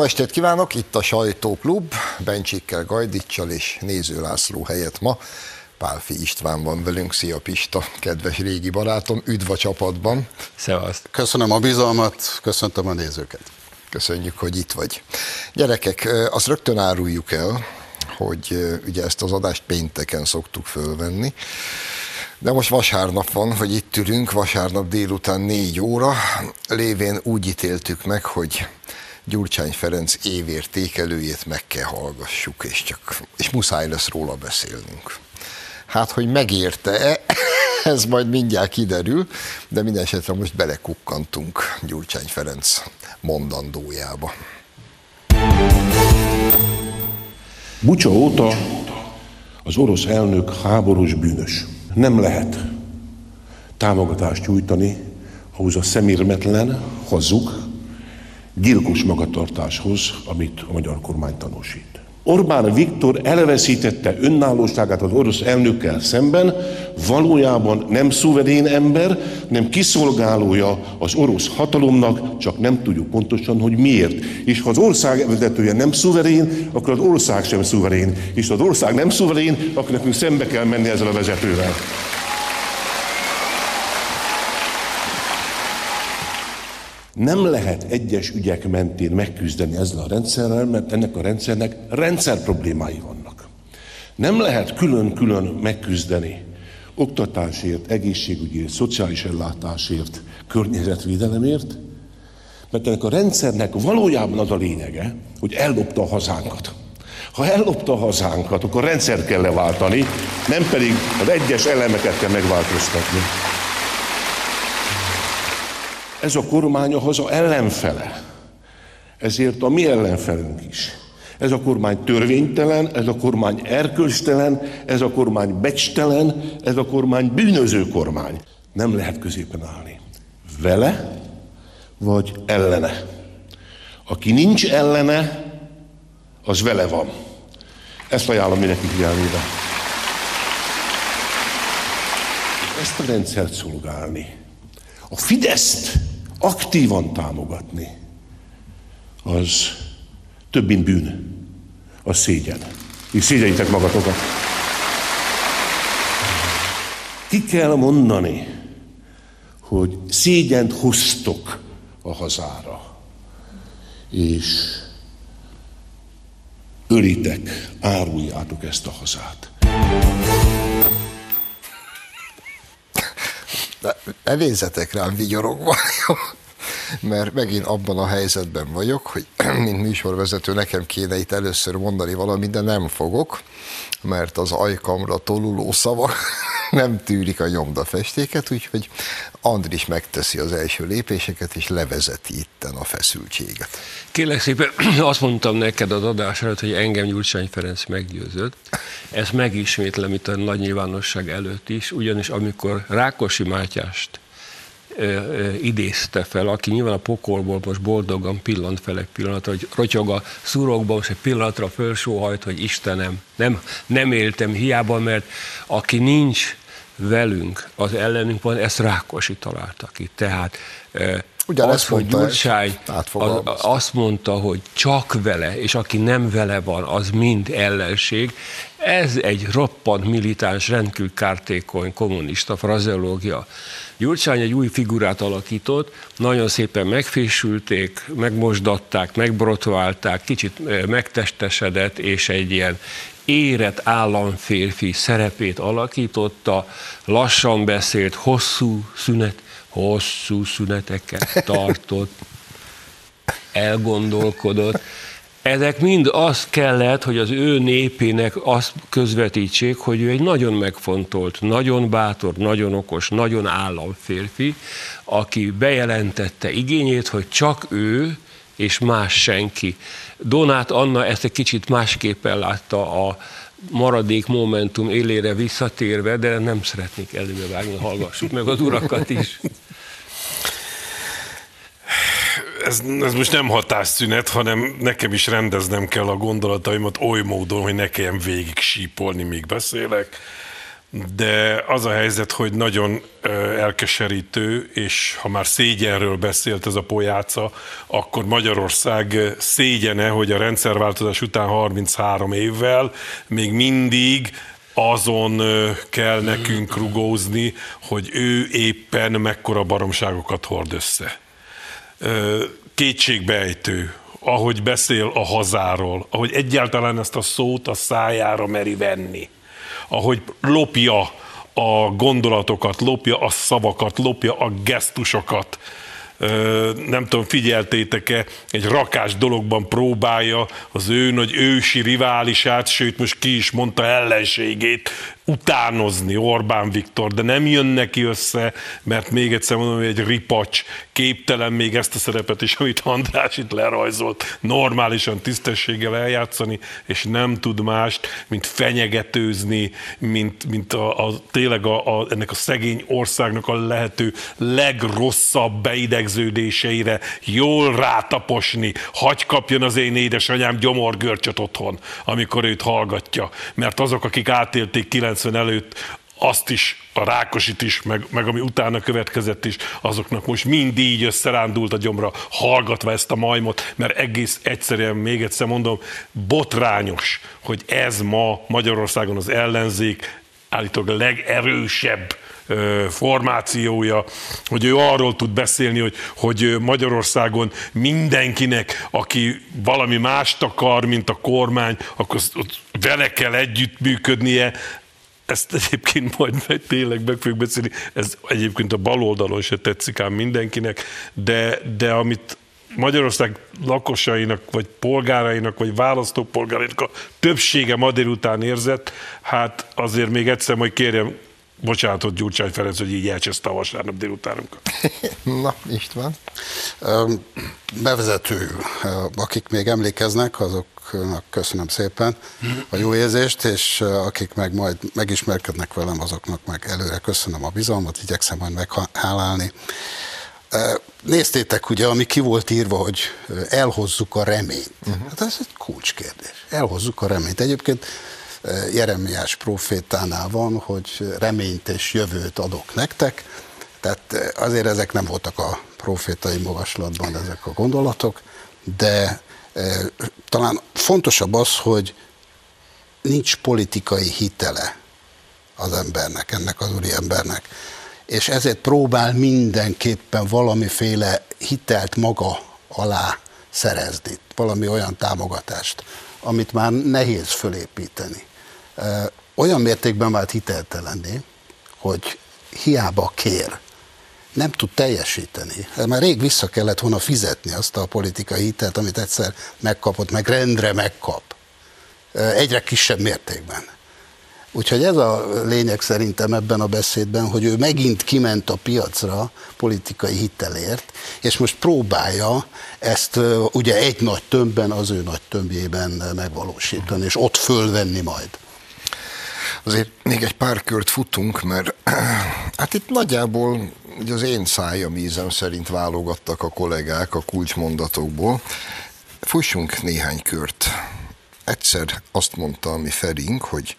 Jó estét kívánok, itt a Sajtóklub, Bencsikkel, Gajdicsal és Néző László helyett ma. Pálfi István van velünk, szia Pista, kedves régi barátom, üdv a csapatban. Szevasz. Köszönöm a bizalmat, köszöntöm a nézőket. Köszönjük, hogy itt vagy. Gyerekek, azt rögtön áruljuk el, hogy ugye ezt az adást pénteken szoktuk fölvenni, de most vasárnap van, hogy itt ülünk, vasárnap délután négy óra, lévén úgy ítéltük meg, hogy Gyurcsány Ferenc évértékelőjét meg kell hallgassuk, és, csak, és muszáj lesz róla beszélnünk. Hát, hogy megérte-e, ez majd mindjárt kiderül, de minden esetre most belekukkantunk Gyurcsány Ferenc mondandójába. Bucsa óta az orosz elnök háborús bűnös. Nem lehet támogatást nyújtani ahhoz a szemérmetlen, hazug, gyilkos magatartáshoz, amit a magyar kormány tanúsít. Orbán Viktor elveszítette önállóságát az orosz elnökkel szemben, valójában nem szuverén ember, nem kiszolgálója az orosz hatalomnak, csak nem tudjuk pontosan, hogy miért. És ha az ország vezetője nem szuverén, akkor az ország sem szuverén. És ha az ország nem szuverén, akkor nekünk szembe kell menni ezzel a vezetővel. Nem lehet egyes ügyek mentén megküzdeni ezzel a rendszerrel, mert ennek a rendszernek rendszer problémái vannak. Nem lehet külön-külön megküzdeni oktatásért, egészségügyért, szociális ellátásért, környezetvédelemért, mert ennek a rendszernek valójában az a lényege, hogy ellopta a hazánkat. Ha ellopta a hazánkat, akkor rendszert kell leváltani, nem pedig az egyes elemeket kell megváltoztatni. Ez a kormány a haza ellenfele. Ezért a mi ellenfelünk is. Ez a kormány törvénytelen, ez a kormány erkölcstelen, ez a kormány becstelen, ez a kormány bűnöző kormány. Nem lehet középen állni. Vele vagy ellene. Aki nincs ellene, az vele van. Ezt ajánlom mindenki figyelmébe. Ezt a rendszert szolgálni. A Fideszt aktívan támogatni, az több, mint bűn. Az szégyen. És szégyenítek magatokat. Ki kell mondani, hogy szégyent hoztok a hazára, és ölitek, áruljátok ezt a hazát. De ne nézzetek rám vigyorogva, mert megint abban a helyzetben vagyok, hogy mint műsorvezető nekem kéne itt először mondani valamit, de nem fogok, mert az ajkamra toluló szava nem tűrik a nyomdafestéket, úgyhogy Andris megteszi az első lépéseket, és levezeti itten a feszültséget. Kérlek szépen, azt mondtam neked az adás előtt, hogy engem Gyurcsány Ferenc meggyőzött. Ezt megismétlem itt a nagy nyilvánosság előtt is, ugyanis amikor Rákosi Mátyást idézte fel, aki nyilván a pokolból most boldogan pillant fel egy pillanatra, hogy rotyog a szurokban, most egy pillanatra fölsóhajt, hogy Istenem, nem, nem éltem hiába, mert aki nincs velünk, az ellenünk van, ezt Rákosi találta ki. Tehát Ugyanezt az, hogy Gyurcsány az, azt mondta, hogy csak vele, és aki nem vele van, az mind ellenség. Ez egy roppant militáns, rendkívül kártékony kommunista frazeológia. Gyurcsány egy új figurát alakított, nagyon szépen megfésülték, megmosdatták, megbrotválták, kicsit megtestesedett, és egy ilyen érett államférfi szerepét alakította, lassan beszélt, hosszú szünet, hosszú szüneteket tartott, elgondolkodott. Ezek mind azt kellett, hogy az ő népének azt közvetítsék, hogy ő egy nagyon megfontolt, nagyon bátor, nagyon okos, nagyon államférfi, aki bejelentette igényét, hogy csak ő és más senki. Donát Anna ezt egy kicsit másképpen látta a maradék momentum élére visszatérve, de nem szeretnék előbe vágni, hallgassuk meg az urakat is. ez, ez most nem hatásszünet, hanem nekem is rendeznem kell a gondolataimat oly módon, hogy ne kelljen végig sípolni, míg beszélek. De az a helyzet, hogy nagyon elkeserítő, és ha már szégyenről beszélt ez a pojáca, akkor Magyarország szégyene, hogy a rendszerváltozás után 33 évvel még mindig azon kell nekünk rugózni, hogy ő éppen mekkora baromságokat hord össze. Kétségbejtő, ahogy beszél a hazáról, ahogy egyáltalán ezt a szót a szájára meri venni, ahogy lopja a gondolatokat, lopja a szavakat, lopja a gesztusokat, nem tudom, figyeltétek-e, egy rakás dologban próbálja az ő nagy ősi riválisát, sőt most ki is mondta ellenségét utánozni Orbán Viktor, de nem jön neki össze, mert még egyszer mondom, hogy egy ripacs, képtelen még ezt a szerepet is, amit András itt lerajzolt, normálisan tisztességgel eljátszani, és nem tud mást, mint fenyegetőzni, mint, mint a, a, tényleg a, a, ennek a szegény országnak a lehető legrosszabb beidegződéseire jól rátaposni, hagy kapjon az én édesanyám gyomorgörcsöt otthon, amikor őt hallgatja, mert azok, akik átélték 90 90 előtt azt is, a Rákosit is, meg, meg ami utána következett is, azoknak most mind így összerándult a gyomra, hallgatva ezt a majmot, mert egész egyszerűen, még egyszer mondom, botrányos, hogy ez ma Magyarországon az ellenzék állítólag legerősebb formációja, hogy ő arról tud beszélni, hogy, hogy Magyarországon mindenkinek, aki valami mást akar, mint a kormány, akkor vele kell együttműködnie, ezt egyébként majd tényleg meg fogjuk beszélni, ez egyébként a bal oldalon se tetszik ám mindenkinek, de, de amit Magyarország lakosainak, vagy polgárainak, vagy választópolgárainak a többsége ma délután érzett, hát azért még egyszer majd kérjem bocsánatot Gyurcsány Ferenc, hogy így elcseszte a vasárnap délutánunkat. Na, István. Bevezető, akik még emlékeznek, azoknak köszönöm szépen a jó érzést, és akik meg majd megismerkednek velem, azoknak meg előre köszönöm a bizalmat, igyekszem majd meghálálni. Néztétek ugye, ami ki volt írva, hogy elhozzuk a reményt. Uh-huh. Hát ez egy kulcskérdés. Elhozzuk a reményt. Egyébként Jeremiás profétánál van, hogy reményt és jövőt adok nektek, tehát azért ezek nem voltak a profétai magaslatban ezek a gondolatok, de talán fontosabb az, hogy nincs politikai hitele az embernek, ennek az úri embernek. És ezért próbál mindenképpen valamiféle hitelt maga alá szerezni, valami olyan támogatást, amit már nehéz fölépíteni olyan mértékben vált hiteltelenné, hogy hiába kér, nem tud teljesíteni. Ez már rég vissza kellett volna fizetni azt a politikai hitelt, amit egyszer megkapott, meg rendre megkap. Egyre kisebb mértékben. Úgyhogy ez a lényeg szerintem ebben a beszédben, hogy ő megint kiment a piacra politikai hitelért, és most próbálja ezt ugye egy nagy tömbben, az ő nagy tömbjében megvalósítani, és ott fölvenni majd. Azért még egy pár kört futunk, mert hát itt nagyjából ugye az én szájam ízem szerint válogattak a kollégák a kulcsmondatokból. Fussunk néhány kört. Egyszer azt mondta a mi Ferink, hogy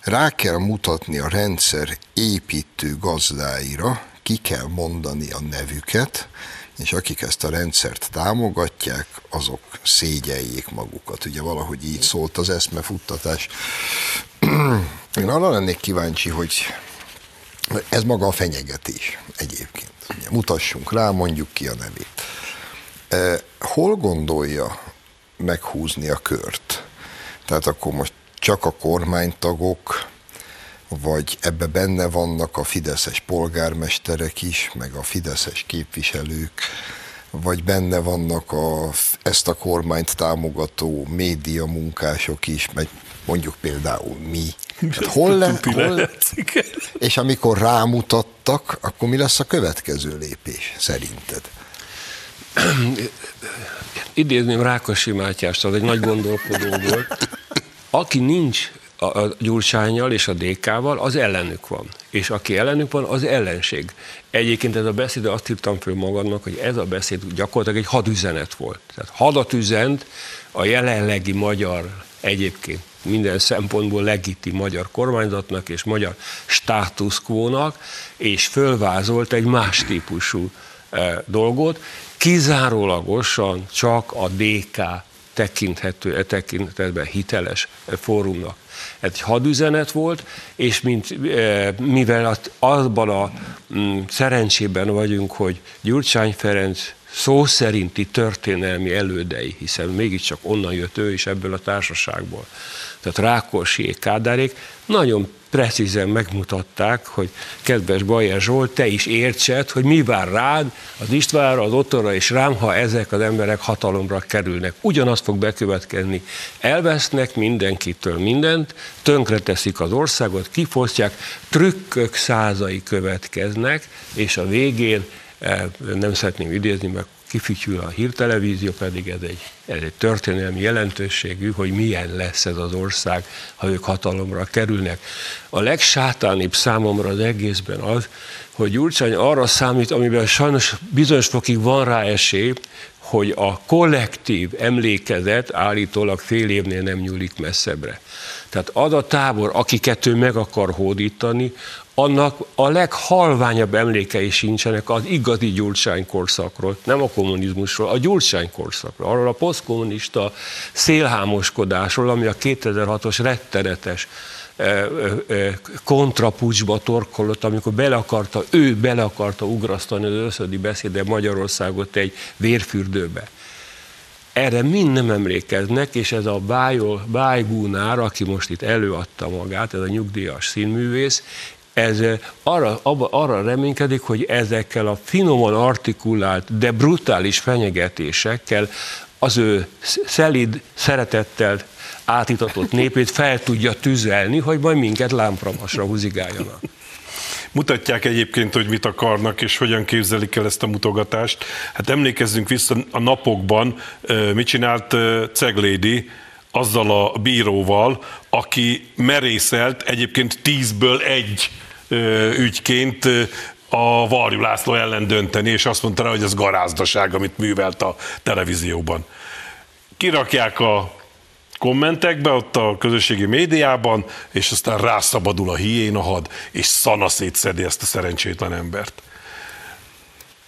rá kell mutatni a rendszer építő gazdáira, ki kell mondani a nevüket, és akik ezt a rendszert támogatják, azok szégyeljék magukat. Ugye valahogy így szólt az eszmefuttatás. Én arra lennék kíváncsi, hogy ez maga a fenyegetés egyébként. Ugye, mutassunk rá, mondjuk ki a nevét. Hol gondolja meghúzni a kört? Tehát akkor most csak a kormánytagok, vagy ebbe benne vannak a fideszes polgármesterek is, meg a fideszes képviselők, vagy benne vannak a, ezt a kormányt támogató média munkások is, meg mondjuk például mi. Hát hol le, hol, és amikor rámutattak, akkor mi lesz a következő lépés szerinted? Idézném Rákosi Mátyást, az egy nagy gondolkodó volt. Aki nincs a, Gyurcsányjal és a DK-val, az ellenük van. És aki ellenük van, az ellenség. Egyébként ez a beszéd, azt írtam föl magadnak, hogy ez a beszéd gyakorlatilag egy hadüzenet volt. Tehát hadat üzent a jelenlegi magyar egyébként minden szempontból legitim magyar kormányzatnak és magyar státuszkvónak, és fölvázolt egy más típusú dolgot, kizárólagosan csak a DK tekinthető, e tekintetben hiteles fórumnak. Ez egy hadüzenet volt, és mint, mivel abban a mm, szerencsében vagyunk, hogy Gyurcsány Ferenc szó szerinti történelmi elődei, hiszen mégiscsak onnan jött ő is ebből a társaságból. Tehát Rákosi Kádárék nagyon precízen megmutatták, hogy kedves Bajer Zsolt, te is értsed, hogy mi vár rád, az Istvánra, az Ottonra és rám, ha ezek az emberek hatalomra kerülnek. Ugyanaz fog bekövetkezni. Elvesznek mindenkitől mindent, tönkreteszik az országot, kifosztják, trükkök százai következnek, és a végén nem szeretném idézni, mert kifütyül a hírtelevízió, pedig ez egy, ez egy történelmi jelentőségű, hogy milyen lesz ez az ország, ha ők hatalomra kerülnek. A legsátánibb számomra az egészben az, hogy Gyurcsány arra számít, amiben sajnos bizonyos fokig van rá esély, hogy a kollektív emlékezet állítólag fél évnél nem nyúlik messzebbre. Tehát az a tábor, akiket ő meg akar hódítani, annak a leghalványabb emlékei sincsenek az igazi Gyurcsány korszakról, nem a kommunizmusról, a Gyurcsány korszakról, arról a posztkommunista szélhámoskodásról, ami a 2006-os rettenetes kontrapucsba torkolott, amikor bele akarta, ő bele akarta ugrasztani az összödi beszéde Magyarországot egy vérfürdőbe. Erre mind nem emlékeznek, és ez a Bájgúnár, aki most itt előadta magát, ez a nyugdíjas színművész, ez arra, abba, arra reménykedik, hogy ezekkel a finoman artikulált, de brutális fenyegetésekkel az ő szelid szeretettel átitatott népét fel tudja tüzelni, hogy majd minket lámpramasra húzigáljanak. Mutatják egyébként, hogy mit akarnak, és hogyan képzelik el ezt a mutogatást. Hát emlékezzünk vissza a napokban, mit csinált Ceglédi, azzal a bíróval, aki merészelt egyébként tízből egy ügyként a Varjú László ellen dönteni, és azt mondta rá, hogy ez garázdaság, amit művelt a televízióban. Kirakják a kommentekbe, ott a közösségi médiában, és aztán rászabadul a hiéna had, és szana szétszedi ezt a szerencsétlen embert.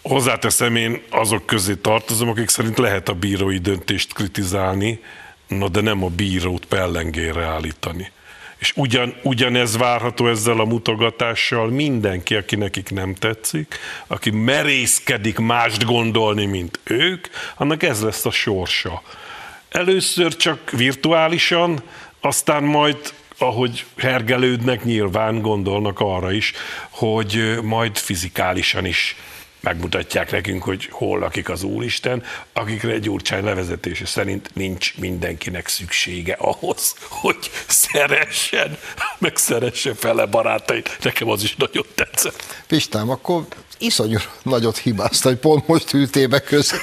Hozzáteszem, én azok közé tartozom, akik szerint lehet a bírói döntést kritizálni, na de nem a bírót pellengére állítani. És ugyan, ugyanez várható ezzel a mutogatással mindenki, aki nekik nem tetszik, aki merészkedik mást gondolni, mint ők, annak ez lesz a sorsa. Először csak virtuálisan, aztán majd ahogy hergelődnek, nyilván gondolnak arra is, hogy majd fizikálisan is megmutatják nekünk, hogy hol lakik az Úristen, akikre egy Gyurcsány levezetése szerint nincs mindenkinek szüksége ahhoz, hogy szeressen, meg szeresse fele barátait. Nekem az is nagyon tetszett. Pistám, akkor iszonyú nagyot hibázta, hogy pont most ültél be közé.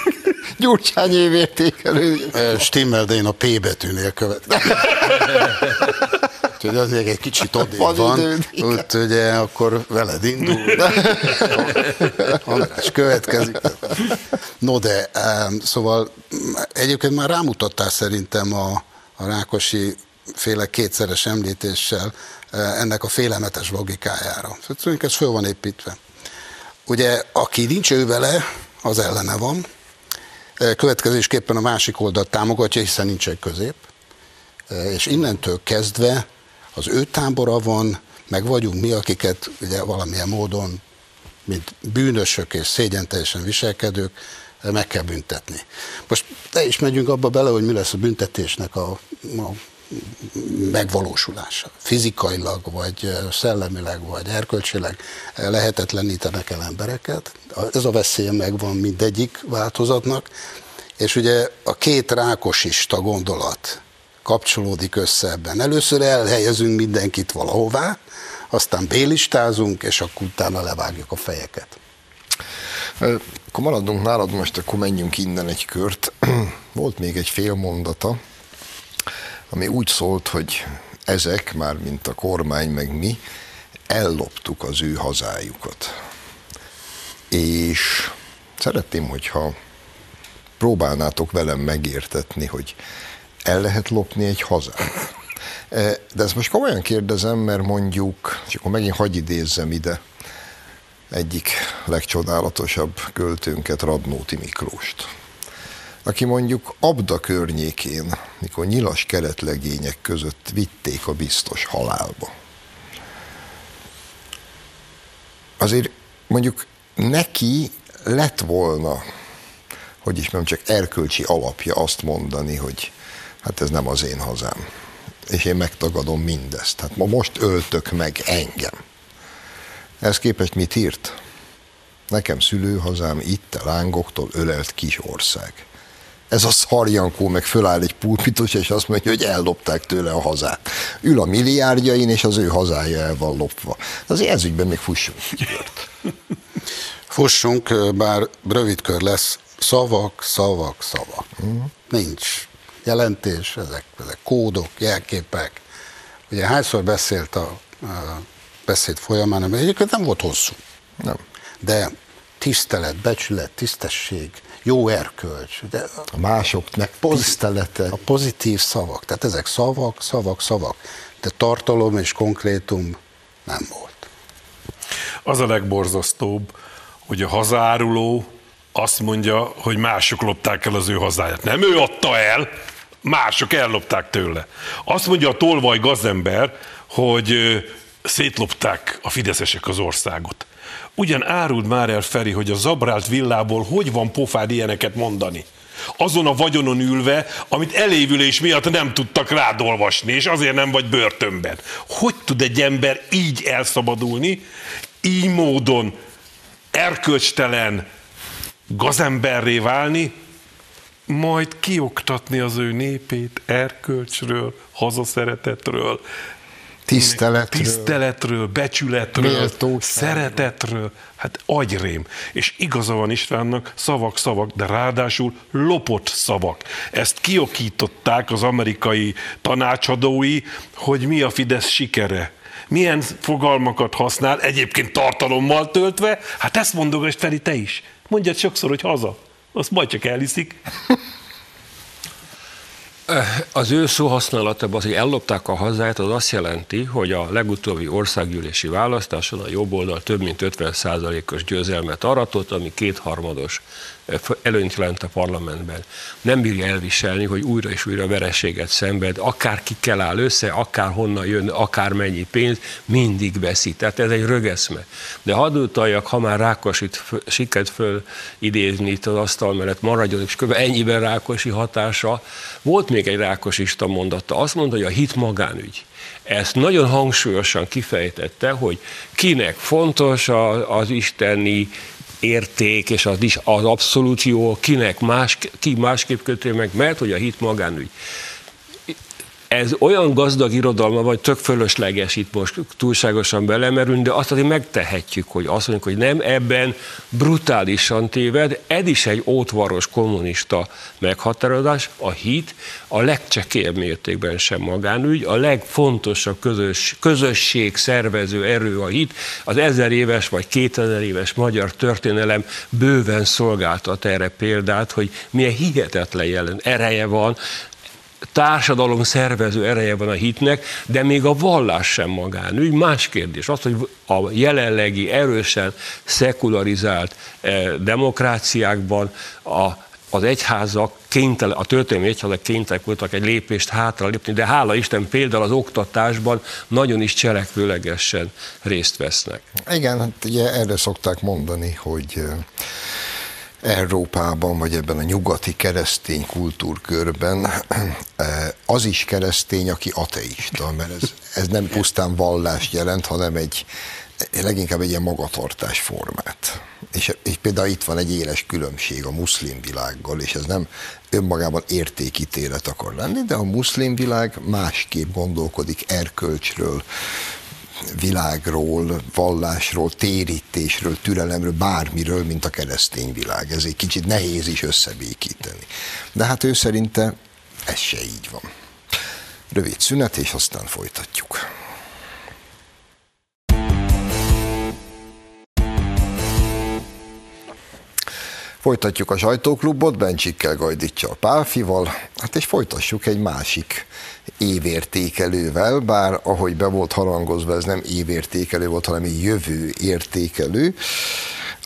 Gyurcsány évértékelő. Stimmel, de én a P betűnél következem. Úgyhogy azért egy kicsit odébb van, úgyhogy akkor veled indul. András következik. No de, szóval egyébként már rámutattál szerintem a, a Rákosi féle kétszeres említéssel ennek a félelmetes logikájára. Szóval ez föl van építve. Ugye, aki nincs ő vele, az ellene van. Következésképpen a másik oldalt támogatja, hiszen nincs egy közép. És innentől kezdve az ő tábora van, meg vagyunk mi, akiket ugye valamilyen módon, mint bűnösök és szégyenteljesen viselkedők, meg kell büntetni. Most te is megyünk abba bele, hogy mi lesz a büntetésnek a, a megvalósulása. Fizikailag, vagy szellemileg, vagy erkölcsileg lehetetlenítenek el embereket. Ez a veszélye megvan mindegyik változatnak, és ugye a két rákosista gondolat, kapcsolódik össze ebben. Először elhelyezünk mindenkit valahová, aztán bélistázunk, és akkor utána levágjuk a fejeket. Akkor maradunk nálad most, akkor menjünk innen egy kört. Volt még egy fél mondata, ami úgy szólt, hogy ezek, már mint a kormány, meg mi, elloptuk az ő hazájukat. És szeretném, hogyha próbálnátok velem megértetni, hogy el lehet lopni egy hazát. De ezt most komolyan kérdezem, mert mondjuk, és akkor megint hagy idézzem ide egyik legcsodálatosabb költőnket, Radnóti Miklóst aki mondjuk Abda környékén, mikor nyilas keretlegények között vitték a biztos halálba. Azért mondjuk neki lett volna, hogy is mondjam, csak erkölcsi alapja azt mondani, hogy hát ez nem az én hazám. És én megtagadom mindezt. Hát ma most öltök meg engem. Ez képest mit írt? Nekem szülőhazám itt a lángoktól ölelt kis ország ez a szarjankó meg föláll egy pulpitus, és azt mondja, hogy ellopták tőle a hazát. Ül a milliárdjain, és az ő hazája el van lopva. Azért ez ügyben még fussunk. Fussunk, bár rövid kör lesz. Szavak, szavak, szavak. Uh-huh. Nincs jelentés, ezek, ezek kódok, jelképek. Ugye hányszor beszélt a, a beszéd folyamán, mert egyébként nem volt hosszú. Nem. De tisztelet, becsület, tisztesség, jó erkölcs. De a másoknak tisztelete. A pozitív szavak, tehát ezek szavak, szavak, szavak, de tartalom és konkrétum nem volt. Az a legborzasztóbb, hogy a hazáruló azt mondja, hogy mások lopták el az ő hazáját. Nem ő adta el, mások ellopták tőle. Azt mondja a tolvaj gazember, hogy szétlopták a fideszesek az országot. Ugyan áruld már el, Feri, hogy a zabrált villából hogy van pofád ilyeneket mondani? Azon a vagyonon ülve, amit elévülés miatt nem tudtak rád olvasni, és azért nem vagy börtönben. Hogy tud egy ember így elszabadulni, így módon erkölcstelen gazemberré válni, majd kioktatni az ő népét erkölcsről, hazaszeretetről, Tiszteletről. Tiszteletről, becsületről, Méltóságról. szeretetről. Hát agyrém. És igaza van Istvánnak, szavak, szavak, de ráadásul lopott szavak. Ezt kiokították az amerikai tanácsadói, hogy mi a Fidesz sikere milyen fogalmakat használ, egyébként tartalommal töltve, hát ezt mondogasd Feri te is. Mondjad sokszor, hogy haza. Azt majd csak elhiszik. Az ő szóhasználatában az, hogy ellopták a hazáját, az azt jelenti, hogy a legutóbbi országgyűlési választáson a jobb oldal több mint 50%-os győzelmet aratott, ami kétharmados előnyt jelent a parlamentben. Nem bírja elviselni, hogy újra és újra vereséget szenved, akár kell áll össze, akár honnan jön, akár mennyi pénz, mindig veszít. Tehát ez egy rögeszme. De hadd utaljak, ha már Rákosit siket föl idézni itt az asztal mellett maradjon, és kb. ennyiben Rákosi hatása. Volt még egy Rákosista mondata, azt mondta, hogy a hit magánügy. Ezt nagyon hangsúlyosan kifejtette, hogy kinek fontos az isteni érték és az, is, az abszolút jó, kinek más, ki másképp kötő meg, mert hogy a hit magánügy ez olyan gazdag irodalma, vagy tök fölösleges itt most túlságosan belemerülni, de azt azért megtehetjük, hogy azt mondjuk, hogy nem ebben brutálisan téved, ez is egy ótvaros kommunista meghatározás, a hit a legcsekélyebb mértékben sem magánügy, a legfontosabb közös, közösség szervező erő a hit, az ezer éves vagy kétezer éves magyar történelem bőven szolgáltat erre példát, hogy milyen hihetetlen jelen ereje van, társadalom szervező ereje van a hitnek, de még a vallás sem magánügy. Más kérdés az, hogy a jelenlegi erősen szekularizált eh, demokráciákban a az egyházak kénytelen, a történelmi egyházak kénytelenek voltak egy lépést hátra lépni, de hála Isten például az oktatásban nagyon is cselekvőlegesen részt vesznek. Igen, hát ugye erre szokták mondani, hogy eh, Európában, vagy ebben a nyugati keresztény kultúrkörben eh, az is keresztény, aki ateista, mert ez, ez nem pusztán vallást jelent, hanem egy leginkább egy ilyen magatartás formát. És, és például itt van egy éles különbség a muszlim világgal, és ez nem önmagában értékítélet akar lenni, de a muszlim világ másképp gondolkodik erkölcsről, világról, vallásról, térítésről, türelemről, bármiről, mint a keresztény világ. Ez egy kicsit nehéz is összebékíteni. De hát ő szerinte ez se így van. Rövid szünet, és aztán folytatjuk. Folytatjuk a sajtóklubot, Bencsikkel Gajdicsal Pálfival, hát és folytassuk egy másik évértékelővel, bár ahogy be volt harangozva, ez nem évértékelő volt, hanem jövő értékelő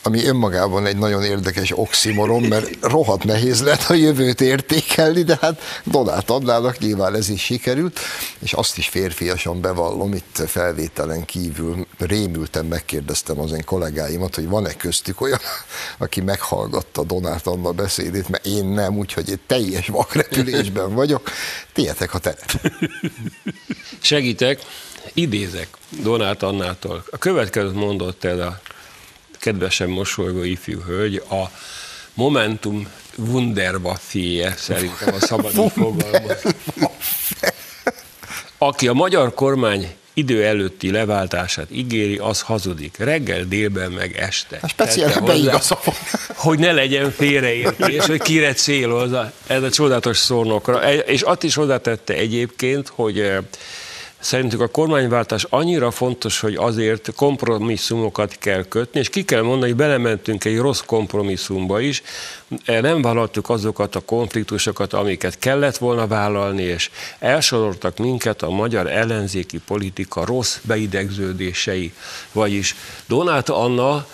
ami önmagában egy nagyon érdekes oximoron, mert rohadt nehéz lehet a jövőt értékelni, de hát Donát Adnának nyilván ez is sikerült, és azt is férfiasan bevallom, itt felvételen kívül rémültem, megkérdeztem az én kollégáimat, hogy van-e köztük olyan, aki meghallgatta Donát Anna beszédét, mert én nem, úgyhogy egy teljes vakrepülésben vagyok. Tietek a teret. Segítek, idézek Donát Annától. A következőt mondott el a kedvesen mosolygó ifjú hölgy, a Momentum Wunderwaffie szerintem a szabad fogalmaz. Aki a magyar kormány idő előtti leváltását ígéri, az hazudik. Reggel, délben, meg este. Speciál beigaza Hogy ne legyen félreértés, hogy kire célozza ez a csodálatos szónokra. És azt is hozzátette egyébként, hogy Szerintük a kormányváltás annyira fontos, hogy azért kompromisszumokat kell kötni, és ki kell mondani, hogy belementünk egy rossz kompromisszumba is, nem vállaltuk azokat a konfliktusokat, amiket kellett volna vállalni, és elsoroltak minket a magyar ellenzéki politika rossz beidegződései. Vagyis Donát Anna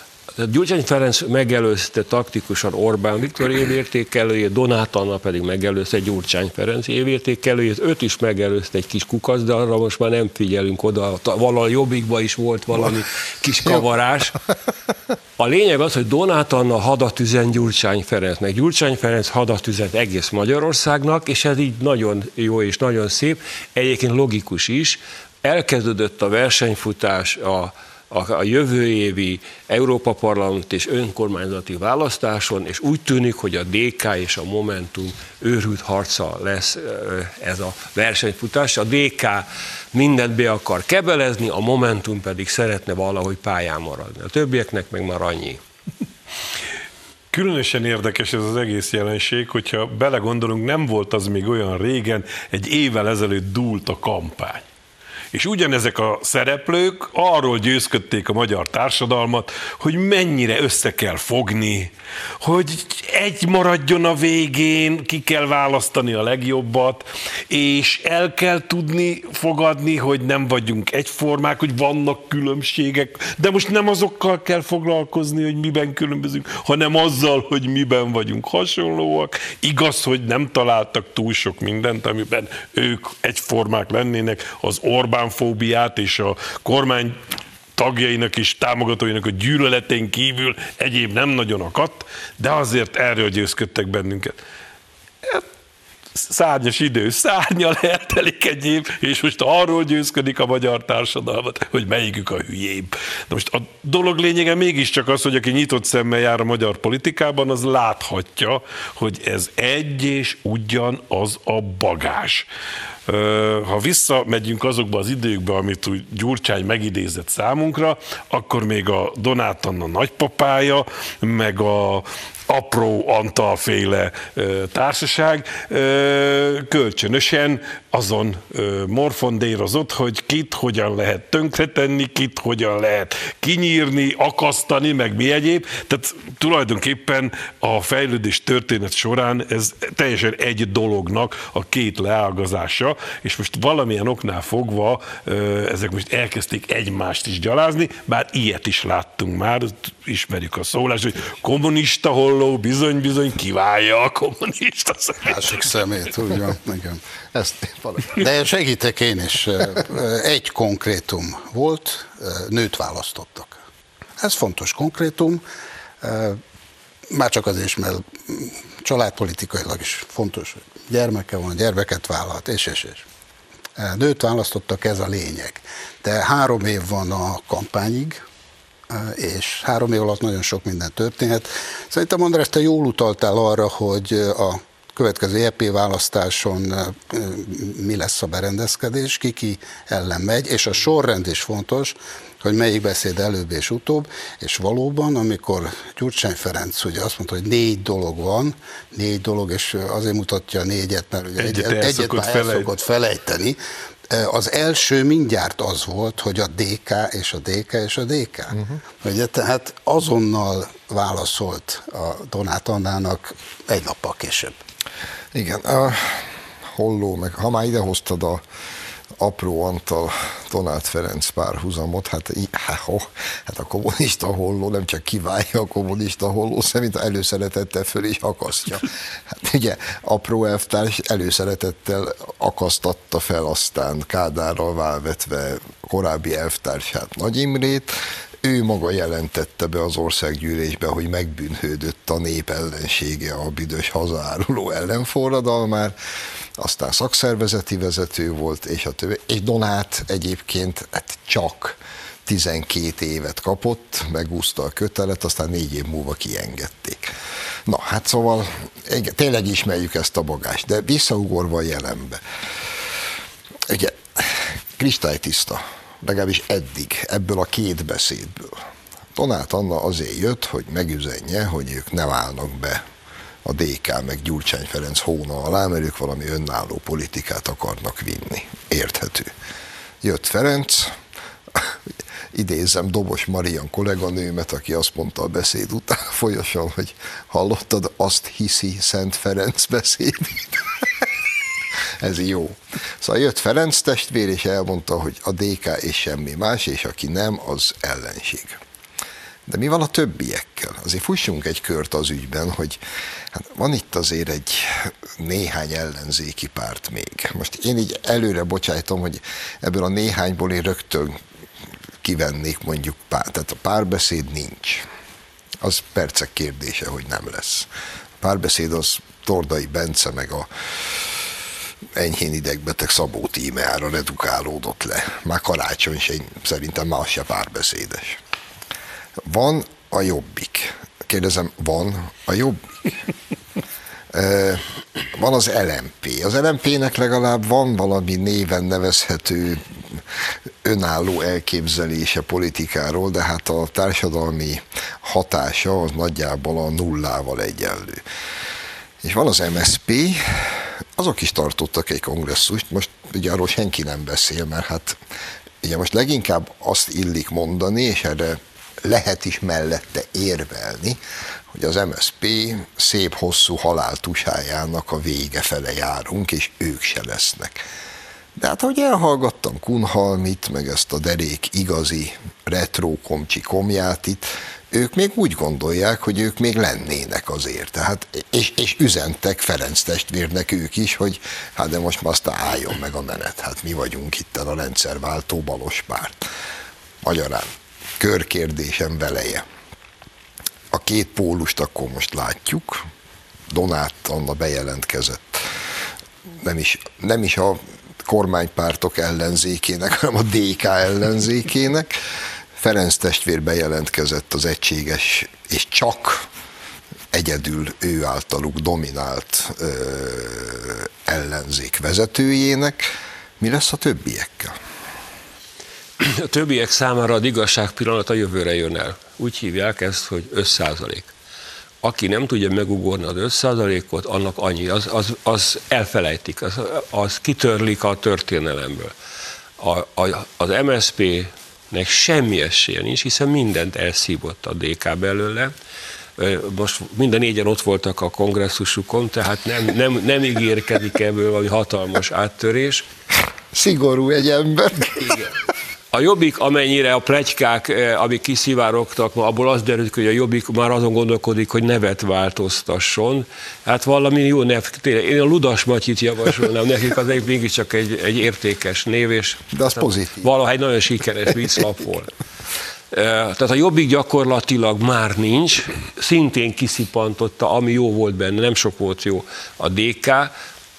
Gyurcsány Ferenc megelőzte taktikusan Orbán Viktor évértékelőjét, Donát Anna pedig megelőzte Gyurcsány Ferenc évértékelőjét, őt is megelőzte egy kis kukac, de arra most már nem figyelünk oda, valahol jobbikban is volt valami kis kavarás. A lényeg az, hogy Donát Anna hadat üzen Gyurcsány Ferencnek. Gyurcsány Ferenc hadat üzent egész Magyarországnak, és ez így nagyon jó és nagyon szép, egyébként logikus is. Elkezdődött a versenyfutás a a, a jövő évi Európa Parlament és önkormányzati választáson, és úgy tűnik, hogy a DK és a Momentum őrült harca lesz ez a versenyfutás. A DK mindent be akar kebelezni, a Momentum pedig szeretne valahogy pályán maradni. A többieknek meg már annyi. Különösen érdekes ez az egész jelenség, hogyha belegondolunk, nem volt az még olyan régen, egy évvel ezelőtt dúlt a kampány. És ugyanezek a szereplők arról győzködték a magyar társadalmat, hogy mennyire össze kell fogni, hogy egy maradjon a végén, ki kell választani a legjobbat, és el kell tudni fogadni, hogy nem vagyunk egyformák, hogy vannak különbségek, de most nem azokkal kell foglalkozni, hogy miben különbözünk, hanem azzal, hogy miben vagyunk hasonlóak. Igaz, hogy nem találtak túl sok mindent, amiben ők egyformák lennének, az Orbán Orbánfóbiát és a kormány tagjainak és támogatóinak a gyűlöletén kívül egyéb nem nagyon akadt, de azért erről győzködtek bennünket. Hát, szárnyas idő, szárnyal eltelik egy év, és most arról győzködik a magyar társadalmat, hogy melyikük a hülyébb. De most a dolog lényege mégiscsak az, hogy aki nyitott szemmel jár a magyar politikában, az láthatja, hogy ez egy és ugyan az a bagás. Ha visszamegyünk azokba az időkbe, amit úgy Gyurcsány megidézett számunkra, akkor még a Donát Anna nagypapája, meg a apró Antal-féle társaság kölcsönösen azon morfondérozott, hogy kit hogyan lehet tönkretenni, kit hogyan lehet kinyírni, akasztani, meg mi egyéb. Tehát tulajdonképpen a fejlődés történet során ez teljesen egy dolognak a két leágazása, és most valamilyen oknál fogva ezek most elkezdték egymást is gyalázni, bár ilyet is láttunk már, ismerjük a szólást, hogy kommunista holló bizony-bizony kiválja a kommunista szemét. Másik szemét, úgy van, igen. Ezt De segítek én is. Egy konkrétum volt, nőt választottak. Ez fontos konkrétum, már csak azért is, mert családpolitikailag is fontos, hogy gyermeke van, gyermeket vállalt, és, és, és. Nőt választottak, ez a lényeg. De három év van a kampányig, és három év alatt nagyon sok minden történhet. Szerintem András, te jól utaltál arra, hogy a következő EP választáson mi lesz a berendezkedés, ki ki ellen megy, és a sorrend is fontos, hogy melyik beszéd előbb és utóbb, és valóban, amikor Gyurcsány Ferenc ugye azt mondta, hogy négy dolog van, négy dolog, és azért mutatja a négyet, mert ugye egyet, egyet, egyet már el szokott felejteni, az első mindjárt az volt, hogy a DK és a DK és a DK. Uh-huh. Ugye, tehát azonnal válaszolt a Donát Annának egy nappal később. Igen, a holló, meg ha már idehoztad a apró Antal Donát Ferenc párhuzamot, hát, oh, hát a kommunista holló nem csak kiválja a kommunista holló, szerint előszeretettel föl is akasztja. Hát ugye apró elvtárs előszeretettel akasztatta fel aztán Kádárral válvetve korábbi elvtársát Nagy Imrét, ő maga jelentette be az országgyűlésbe, hogy megbűnhődött a nép ellensége a büdös hazáruló ellenforradalmár, aztán szakszervezeti vezető volt, és a többi. És Donát egyébként hát csak 12 évet kapott, megúszta a kötelet, aztán négy év múlva kiengedték. Na, hát szóval tényleg ismerjük ezt a bagást, de visszaugorva a jelenbe. Ugye, kristálytiszta, legalábbis eddig, ebből a két beszédből. Donát Anna azért jött, hogy megüzenje, hogy ők ne válnak be a DK meg Gyurcsány Ferenc hóna alá, mert ők valami önálló politikát akarnak vinni. Érthető. Jött Ferenc, idézem Dobos Marian kolléganőmet, aki azt mondta a beszéd után folyosan, hogy hallottad, azt hiszi Szent Ferenc beszédét. Ez jó. Szóval jött Ferenc testvér, és elmondta, hogy a DK és semmi más, és aki nem, az ellenség. De mi van a többiekkel? Azért fussunk egy kört az ügyben, hogy hát van itt azért egy néhány ellenzéki párt még. Most én így előre bocsájtom, hogy ebből a néhányból én rögtön kivennék mondjuk pár, tehát a párbeszéd nincs. Az percek kérdése, hogy nem lesz. A párbeszéd az Tordai Bence meg a enyhén idegbeteg Szabó tímeára redukálódott le. Már karácsony sem, szerintem már se párbeszédes. Van a jobbik. Kérdezem, van a jobbik? van az LMP. Az LMP-nek legalább van valami néven nevezhető önálló elképzelése politikáról, de hát a társadalmi hatása az nagyjából a nullával egyenlő. És van az MSP, azok is tartottak egy kongresszust, most ugye arról senki nem beszél, mert hát ugye most leginkább azt illik mondani, és erre lehet is mellette érvelni, hogy az MSP szép hosszú haláltusájának a vége fele járunk, és ők se lesznek. De hát, ahogy elhallgattam Kunhalmit, meg ezt a derék igazi retro komcsi komját itt, ők még úgy gondolják, hogy ők még lennének azért. Tehát, és, és üzentek Ferenc testvérnek ők is, hogy hát de most már aztán álljon meg a menet. Hát mi vagyunk itt a rendszerváltó balos párt. Magyarán körkérdésem veleje. A két pólust akkor most látjuk. Donát Anna bejelentkezett. Nem is, nem is a kormánypártok ellenzékének, hanem a DK ellenzékének. Ferenc testvér bejelentkezett az egységes, és csak egyedül ő általuk dominált ö, ellenzék vezetőjének. Mi lesz a többiekkel? A többiek számára az igazság pillanat a jövőre jön el. Úgy hívják ezt, hogy 5 Aki nem tudja megugorni az 5 ot annak annyi, az, az, az elfelejtik, az, az kitörlik a történelemből. A, a, az MSZP-nek semmi esélye nincs, hiszen mindent elszívott a DK belőle, most minden négyen ott voltak a kongresszusukon, tehát nem, nem, nem ígérkedik ebből valami hatalmas áttörés. Szigorú egy ember. Igen. A Jobbik, amennyire a plegykák, eh, amik kiszivárogtak, ma abból az derült, hogy a Jobbik már azon gondolkodik, hogy nevet változtasson. Hát valami jó nev, tényleg. Én a Ludas Matyit javasolnám nekik, az egy, mégiscsak egy, egy értékes név, és De az pozitív. valahogy nagyon sikeres vízlap volt. Eh, tehát a Jobbik gyakorlatilag már nincs, szintén kiszipantotta, ami jó volt benne, nem sok volt jó a DK,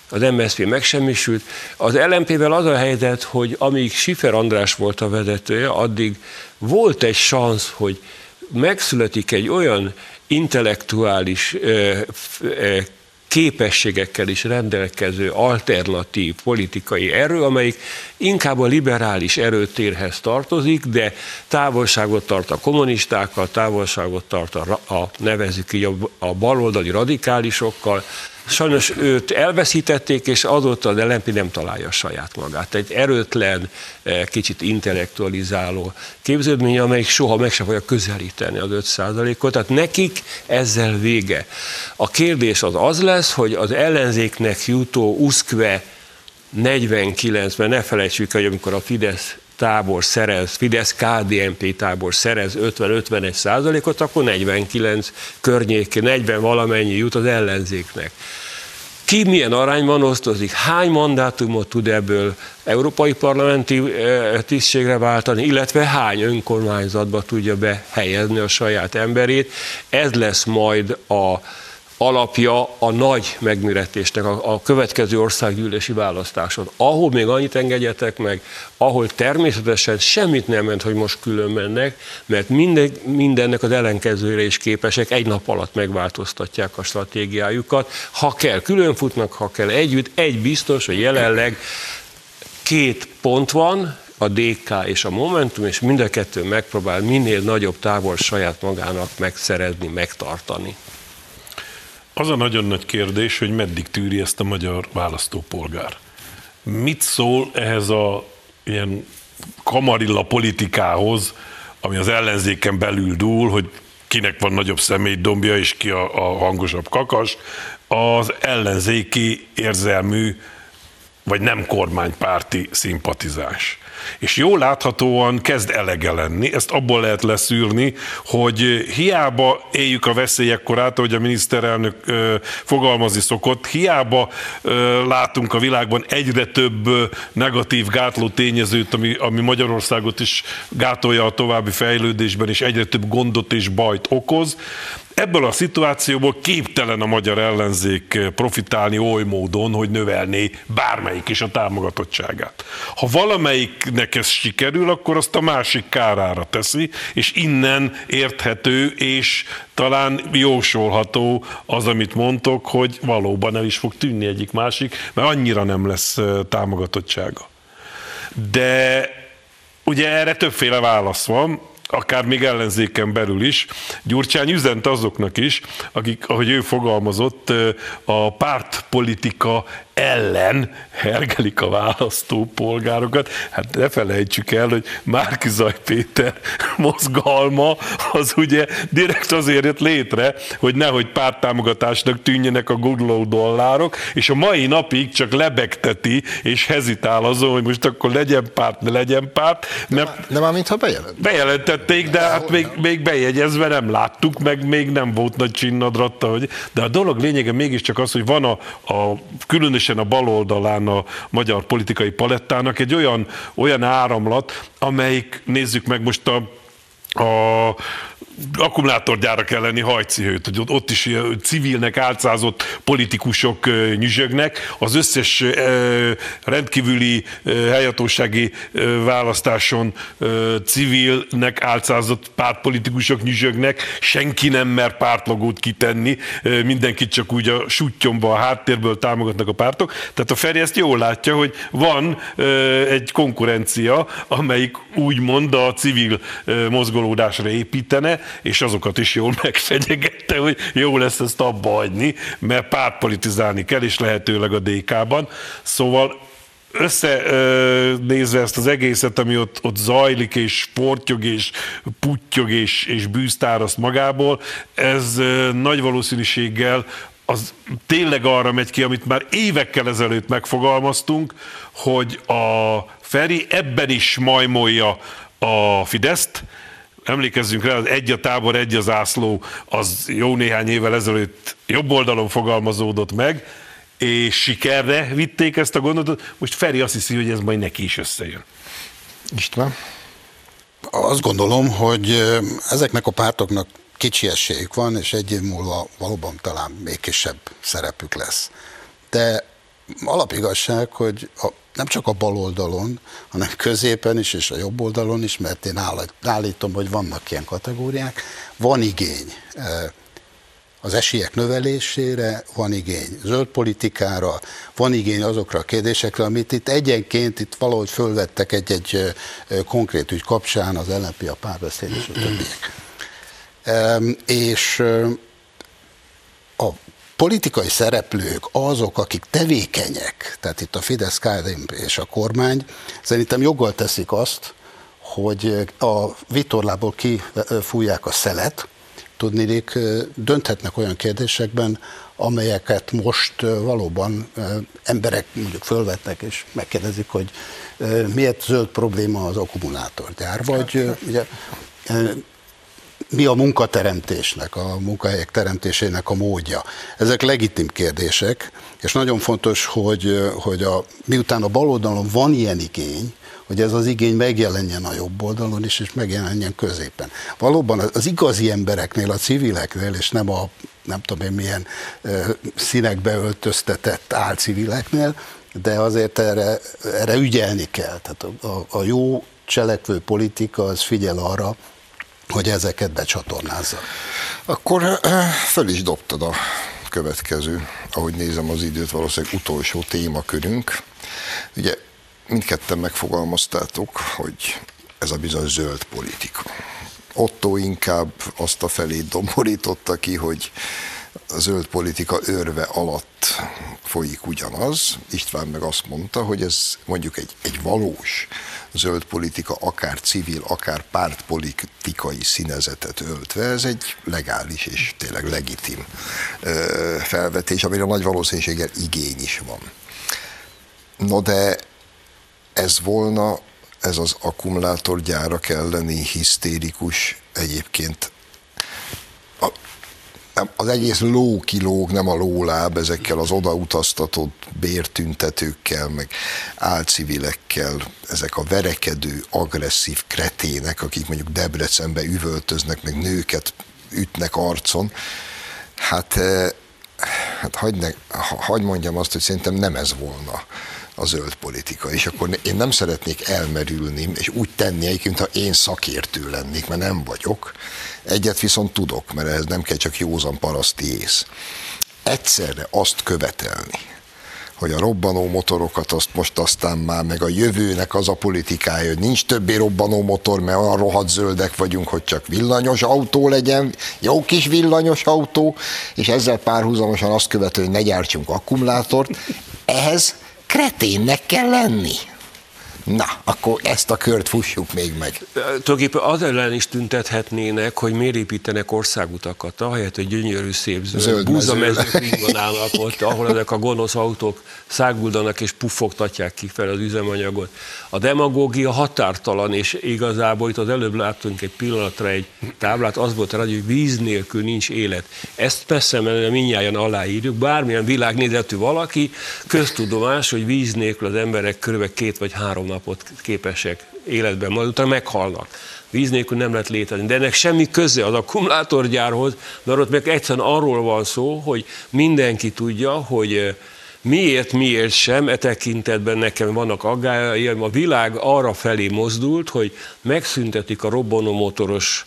az MSZP megsemmisült. Az LMP-vel az a helyzet, hogy amíg Sifer András volt a vezetője, addig volt egy szansz, hogy megszületik egy olyan intellektuális képességekkel is rendelkező alternatív politikai erő, amelyik inkább a liberális erőtérhez tartozik, de távolságot tart a kommunistákkal, távolságot tart a, a nevezük így a, a baloldali radikálisokkal, Sajnos őt elveszítették, és azóta az LNP nem találja saját magát. Egy erőtlen, eh, kicsit intellektualizáló képződmény, amelyik soha meg sem fogja közelíteni az 5%-ot. Tehát nekik ezzel vége. A kérdés az az lesz, hogy az ellenzéknek jutó uszkve 49-ben ne felejtsük, hogy amikor a Fidesz tábor szerez, Fidesz KDNP tábor szerez 50-51 százalékot, akkor 49 környék, 40 valamennyi jut az ellenzéknek. Ki milyen arányban osztozik, hány mandátumot tud ebből európai parlamenti eh, tisztségre váltani, illetve hány önkormányzatba tudja behelyezni a saját emberét. Ez lesz majd a alapja a nagy megméretésnek, a, a következő országgyűlési választáson. Ahol még annyit engedjetek meg, ahol természetesen semmit nem ment, hogy most külön mennek, mert minden, mindennek az ellenkezőre is képesek, egy nap alatt megváltoztatják a stratégiájukat. Ha kell, külön futnak, ha kell együtt, egy biztos, hogy jelenleg két pont van, a DK és a Momentum, és mind a kettő megpróbál minél nagyobb távol saját magának megszerezni, megtartani. Az a nagyon nagy kérdés, hogy meddig tűri ezt a magyar választópolgár. Mit szól ehhez a ilyen kamarilla politikához, ami az ellenzéken belül dúl, hogy kinek van nagyobb személydombja és ki a, a hangosabb kakas, az ellenzéki érzelmű vagy nem kormánypárti szimpatizás és jól láthatóan kezd elege lenni. Ezt abból lehet leszűrni, hogy hiába éljük a veszélyek korát, ahogy a miniszterelnök ö, fogalmazni szokott, hiába ö, látunk a világban egyre több ö, negatív gátló tényezőt, ami, ami Magyarországot is gátolja a további fejlődésben, és egyre több gondot és bajt okoz. Ebből a szituációból képtelen a magyar ellenzék profitálni oly módon, hogy növelné bármelyik is a támogatottságát. Ha valamelyiknek ez sikerül, akkor azt a másik kárára teszi, és innen érthető és talán jósolható az, amit mondtok, hogy valóban el is fog tűnni egyik másik, mert annyira nem lesz támogatottsága. De ugye erre többféle válasz van akár még ellenzéken belül is. Gyurcsány üzent azoknak is, akik, ahogy ő fogalmazott, a pártpolitika ellen hergelik a választópolgárokat. Hát ne felejtsük el, hogy Márki Zaj Péter mozgalma az ugye direkt azért jött létre, hogy nehogy párttámogatásnak tűnjenek a Google dollárok, és a mai napig csak lebegteti és hezitál azon, hogy most akkor legyen párt, ne legyen párt. Mert de már mintha bejelent. Bejelentették, de hát még, még bejegyezve nem láttuk, meg még nem volt nagy csinnadratta, hogy, de a dolog lényege mégiscsak az, hogy van a, a különös különösen a bal oldalán a magyar politikai palettának egy olyan, olyan áramlat, amelyik, nézzük meg most a a akkumulátorgyárak elleni hajcihőt, hogy ott is civilnek álcázott politikusok nyüzsögnek, az összes rendkívüli helyhatósági választáson civilnek álcázott pártpolitikusok nyüzsögnek, senki nem mer pártlogót kitenni, mindenkit csak úgy a sutyomba, a háttérből támogatnak a pártok. Tehát a Feri ezt jól látja, hogy van egy konkurencia, amelyik úgymond a civil mozgolódásra építene, és azokat is jól megfenyegette, hogy jó lesz ezt abba hagyni, mert pártpolitizálni kell, és lehetőleg a DK-ban. Szóval összenézve ezt az egészet, ami ott, ott zajlik, és portyog, és puttyog, és, és bűztáraszt magából, ez nagy valószínűséggel az tényleg arra megy ki, amit már évekkel ezelőtt megfogalmaztunk, hogy a Feri ebben is majmolja a Fideszt, emlékezzünk rá, az egy a tábor, egy az ászló, az jó néhány évvel ezelőtt jobb oldalon fogalmazódott meg, és sikerre vitték ezt a gondolatot. Most Feri azt hiszi, hogy ez majd neki is összejön. István? Azt gondolom, hogy ezeknek a pártoknak kicsi esélyük van, és egy év múlva valóban talán még kisebb szerepük lesz. De alapigazság, hogy a nem csak a bal oldalon, hanem középen is, és a jobb oldalon is, mert én állítom, hogy vannak ilyen kategóriák, van igény eh, az esélyek növelésére, van igény zöld politikára, van igény azokra a kérdésekre, amit itt egyenként itt valahogy fölvettek egy-egy eh, konkrét ügy kapcsán, az LNP, a párbeszéd és a többiek. És eh, politikai szereplők, azok, akik tevékenyek, tehát itt a Fidesz, KDNP és a kormány, szerintem joggal teszik azt, hogy a vitorlából kifújják a szelet, tudnék, dönthetnek olyan kérdésekben, amelyeket most valóban emberek mondjuk fölvetnek és megkérdezik, hogy miért zöld probléma az akkumulátorgyár, vagy ugye, mi a munkateremtésnek, a munkahelyek teremtésének a módja. Ezek legitim kérdések, és nagyon fontos, hogy, hogy a, miután a baloldalon van ilyen igény, hogy ez az igény megjelenjen a jobb oldalon is, és megjelenjen középen. Valóban az igazi embereknél, a civileknél, és nem a nem tudom én milyen színekbe öltöztetett álcivileknél, de azért erre, erre ügyelni kell. Tehát a, a jó cselekvő politika az figyel arra, hogy ezeket becsatornázza. Akkor föl is dobtad a következő, ahogy nézem az időt, valószínűleg utolsó témakörünk. Ugye mindketten megfogalmaztátok, hogy ez a bizony zöld politika. Otto inkább azt a felé domborította ki, hogy a zöld politika örve alatt folyik ugyanaz. István meg azt mondta, hogy ez mondjuk egy, egy valós zöld politika, akár civil, akár pártpolitikai színezetet öltve, ez egy legális és tényleg legitim felvetés, amire nagy valószínűséggel igény is van. No de ez volna, ez az akkumulátorgyárak elleni hisztérikus egyébként az egész ló kilóg, nem a lóláb, ezekkel az odautaztatott bértüntetőkkel, meg álcivilekkel, ezek a verekedő, agresszív kretének, akik mondjuk Debrecenbe üvöltöznek, meg nőket ütnek arcon, hát, eh, hát hagyd, ne, hagyd mondjam azt, hogy szerintem nem ez volna a zöld politika, és akkor én nem szeretnék elmerülni, és úgy tenni egyébként, én szakértő lennék, mert nem vagyok. Egyet viszont tudok, mert ez nem kell csak józan paraszti ész. Egyszerre azt követelni, hogy a robbanó motorokat azt most aztán már meg a jövőnek az a politikája, hogy nincs többé robbanó motor, mert olyan rohadt zöldek vagyunk, hogy csak villanyos autó legyen, jó kis villanyos autó, és ezzel párhuzamosan azt követő, hogy ne gyártsunk akkumulátort, ehhez kreténnek kell lenni. Na, akkor ezt a kört fussuk még meg. Tulajdonképpen az ellen is tüntethetnének, hogy miért építenek országutakat, ahelyett, hogy gyönyörű szép zöld, zöld búzamezők állnak ott, ahol ezek a gonosz autók száguldanak és puffogtatják ki fel az üzemanyagot. A demagógia határtalan, és igazából itt az előbb láttunk egy pillanatra egy táblát, az volt rá, hogy víz nélkül nincs élet. Ezt persze, mert minnyáján aláírjuk, bármilyen világnézetű valaki, köztudomás, hogy víz nélkül az emberek körülbelül két vagy három napot képesek életben, majd utána meghalnak. Víz nélkül nem lehet létezni. De ennek semmi köze az akkumulátorgyárhoz, mert ott meg egyszerűen arról van szó, hogy mindenki tudja, hogy Miért, miért sem, e tekintetben nekem vannak aggályaim, a világ arra felé mozdult, hogy megszüntetik a robbanómotoros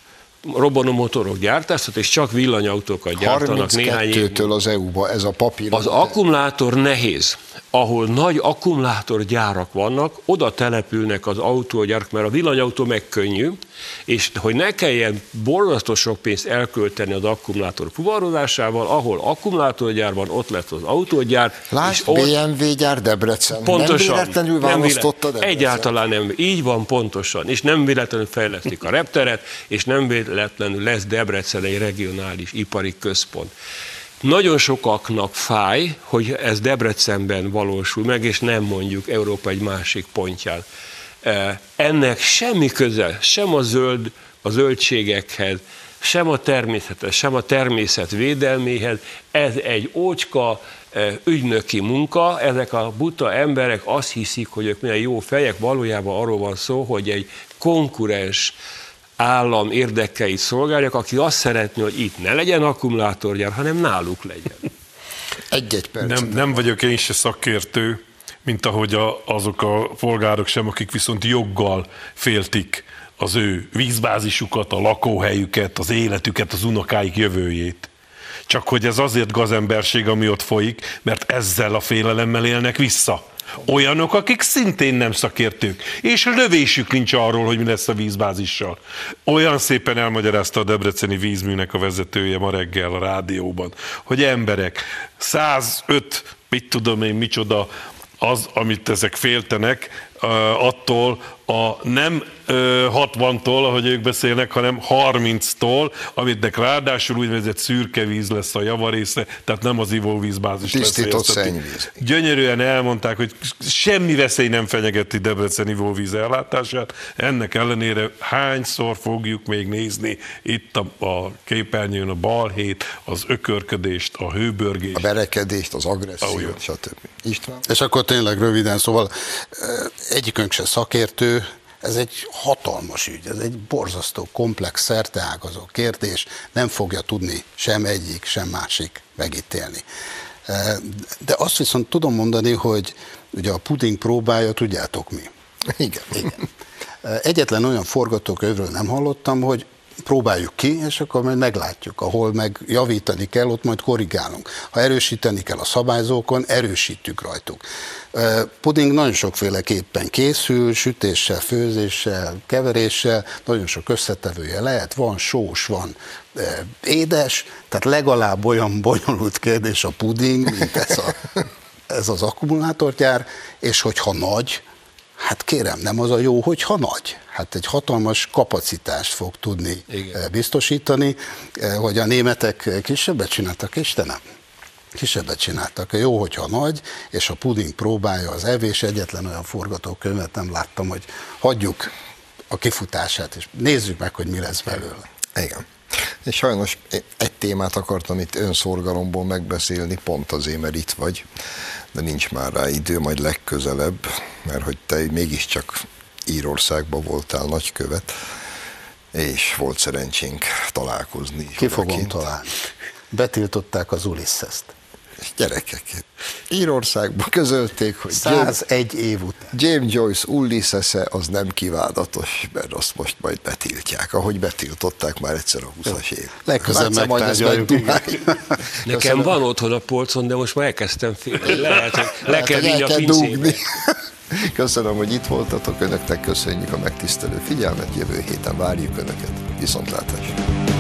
robbanómotorok gyártását, és csak villanyautókat gyártanak néhány évtől az EU-ba ez a papír. Az akkumulátor nehéz ahol nagy akkumulátorgyárak vannak, oda települnek az autógyárak, mert a villanyautó meg könnyű, és hogy ne kelljen borzasztó sok pénzt elkölteni az akkumulátor fuvarozásával, ahol akkumulátorgyár van, ott lett az autógyár. Lásd, és BMW gyár Debrecen. Pontosan. Nem véletlenül választotta nem Egyáltalán nem. Így van pontosan. És nem véletlenül fejlesztik a repteret, és nem véletlenül lesz Debrecen egy regionális ipari központ. Nagyon sokaknak fáj, hogy ez Debrecenben valósul meg, és nem mondjuk Európa egy másik pontján. E, ennek semmi köze, sem a zöld, a zöldségekhez, sem a természethez, sem a természet védelméhez. Ez egy ócska, e, ügynöki munka, ezek a buta emberek azt hiszik, hogy ők milyen jó fejek, valójában arról van szó, hogy egy konkurens állam érdekeit szolgálják, aki azt szeretné, hogy itt ne legyen akkumulátorgyár, hanem náluk legyen. Egy-egy perc. Nem, nem vagyok én se szakértő, mint ahogy a, azok a polgárok sem, akik viszont joggal féltik az ő vízbázisukat, a lakóhelyüket, az életüket, az unokáik jövőjét. Csak hogy ez azért gazemberség, ami ott folyik, mert ezzel a félelemmel élnek vissza Olyanok, akik szintén nem szakértők, és lövésük nincs arról, hogy mi lesz a vízbázissal. Olyan szépen elmagyarázta a Debreceni vízműnek a vezetője ma reggel a rádióban, hogy emberek, 105, mit tudom én, micsoda az, amit ezek féltenek, attól a nem 60-tól, ahogy ők beszélnek, hanem 30-tól, amitnek ráadásul úgynevezett szürke víz lesz a javarésze, tehát nem az ivóvízbázis Tisztított szennyvíz. Gyönyörűen elmondták, hogy semmi veszély nem fenyegeti Debrecen ivóvíz ellátását, ennek ellenére hányszor fogjuk még nézni itt a, a képernyőn a balhét, az ökörködést, a hőbörgést. A berekedést, az agressziót, stb. István? És akkor tényleg röviden, szóval egyikünk se szakértő, ez egy hatalmas ügy, ez egy borzasztó, komplex, szerteágazó kérdés, nem fogja tudni sem egyik, sem másik megítélni. De azt viszont tudom mondani, hogy ugye a puding próbája, tudjátok mi? Igen. Igen. Egyetlen olyan forgatókönyvről nem hallottam, hogy próbáljuk ki, és akkor majd meglátjuk, ahol meg javítani kell, ott majd korrigálunk. Ha erősíteni kell a szabályzókon, erősítjük rajtuk. Puding nagyon sokféleképpen készül, sütéssel, főzéssel, keveréssel, nagyon sok összetevője lehet, van sós, van édes, tehát legalább olyan bonyolult kérdés a puding, mint ez, a, ez az akkumulátorgyár, és hogyha nagy, Hát kérem, nem az a jó, hogyha nagy. Hát egy hatalmas kapacitást fog tudni Igen. Eh, biztosítani, eh, hogy a németek kisebbet csináltak, és te nem. Kisebbet csináltak. Jó, hogyha nagy, és a puding próbálja az evés, egyetlen olyan forgatókönyvet nem láttam, hogy hagyjuk a kifutását, és nézzük meg, hogy mi lesz belőle. Igen. És sajnos egy témát akartam itt önszorgalomból megbeszélni, pont azért, mert itt vagy, de nincs már rá idő, majd legközelebb, mert hogy te mégiscsak Írországban voltál nagykövet, és volt szerencsénk találkozni. Ki fogom találni. Betiltották az Ulisszeszt gyerekek. Írországban közölték, hogy 101 év után. James Joyce ulysses az nem kívánatos, mert azt most majd betiltják, ahogy betiltották már egyszer a 20-as év. Legközelebb megtárgyaljuk. Nekem van otthon a polcon, de most már elkezdtem félni. Lehet, hogy le kell vinni a pincébe. Köszönöm, hogy itt voltatok, önöknek köszönjük a megtisztelő figyelmet, jövő héten várjuk önöket. Viszontlátásra!